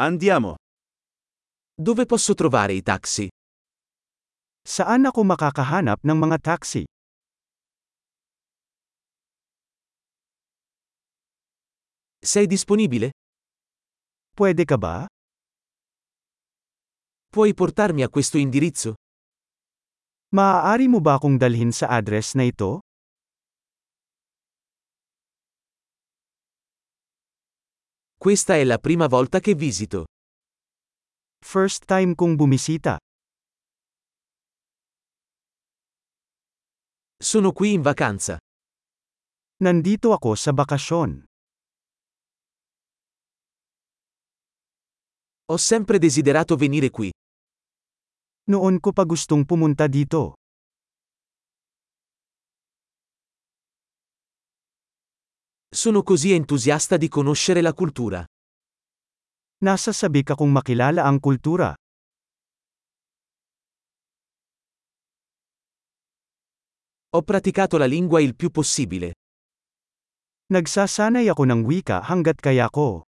Andiamo. Dove posso trovare i taxi? Saan ako makakahanap ng mga taxi? Sei disponibile? Pwede ka ba? Puoi portarmi a questo indirizzo? Maaari mo ba akong dalhin sa address na ito? Questa è la prima volta che visito. First time kong bumisita. Sono qui in vacanza. Nandito ako sa bakasyon. Ho sempre desiderato venire qui. Noon ko pa gustong pumunta dito. Sono così entusiasta di conoscere la cultura. Nasa sabik akong makilala ang kultura. Ho praticato la lingua il più possibile. Nagsasanay ako ng wika hanggat kaya ko.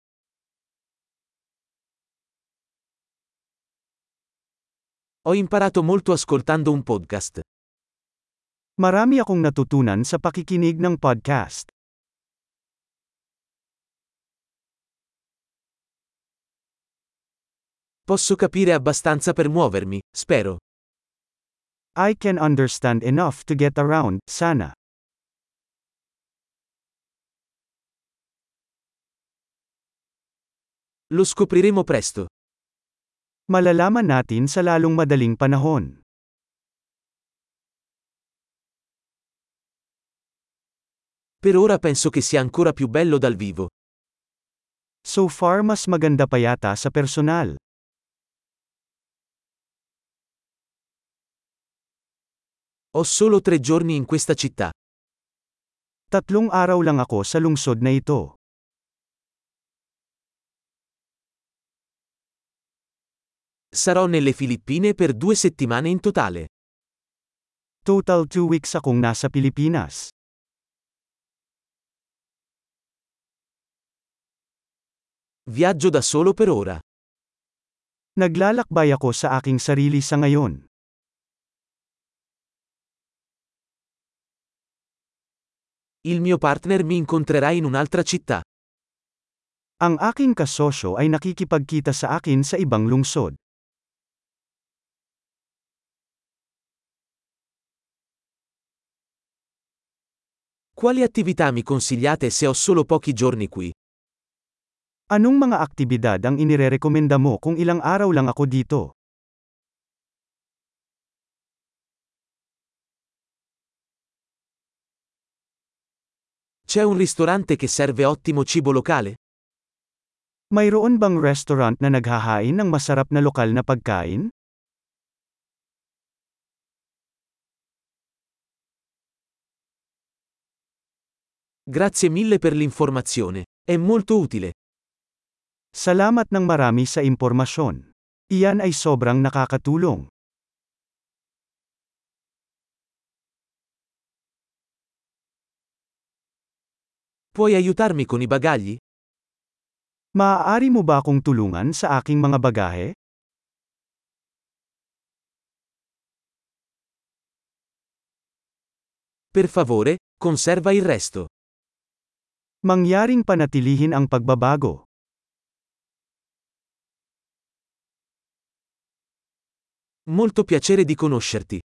Ho imparato molto ascoltando un podcast. Marami akong natutunan sa pakikinig ng podcast. Posso capire abbastanza per muovermi, spero. I can understand enough to get around, sana. Lo scopriremo presto. Malalaman natin sa lalong madaling panahon. Per ora penso che sia ancora più bello dal vivo. So far mas maganda pa yata sa personal. Ho solo tre giorni in questa città. Tatlong araw lang ako sa lungsod na ito. Sarò nelle Filippine per due settimane in totale. Total 2 weeks akong nasa Pilipinas. Viaggio da solo per ora. Naglalakbay ako sa aking sarili sa ngayon. Il mio partner mi incontrerà in un'altra città. Ang aking kasosyo ay nakikipagkita sa akin sa ibang lungsod. Quali attività mi consigliate se ho solo pochi giorni qui? Anong mga aktibidad ang inirerekomenda mo kung ilang araw lang ako dito? C'è un ristorante che serve ottimo cibo locale? Mayroon bang restaurant na naghahain ng masarap na lokal na pagkain? Grazie mille per l'informazione. È molto utile. Salamat ng marami sa impormasyon. Iyan ay sobrang nakakatulong. Puoi aiutarmi con i bagagli? Maaari mo ba akong tulungan sa aking mga bagahe? Per favore, conserva il resto. Mangyaring panatilihin ang pagbabago. Molto piacere di conoscerti.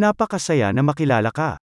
Napakasaya na makilala ka.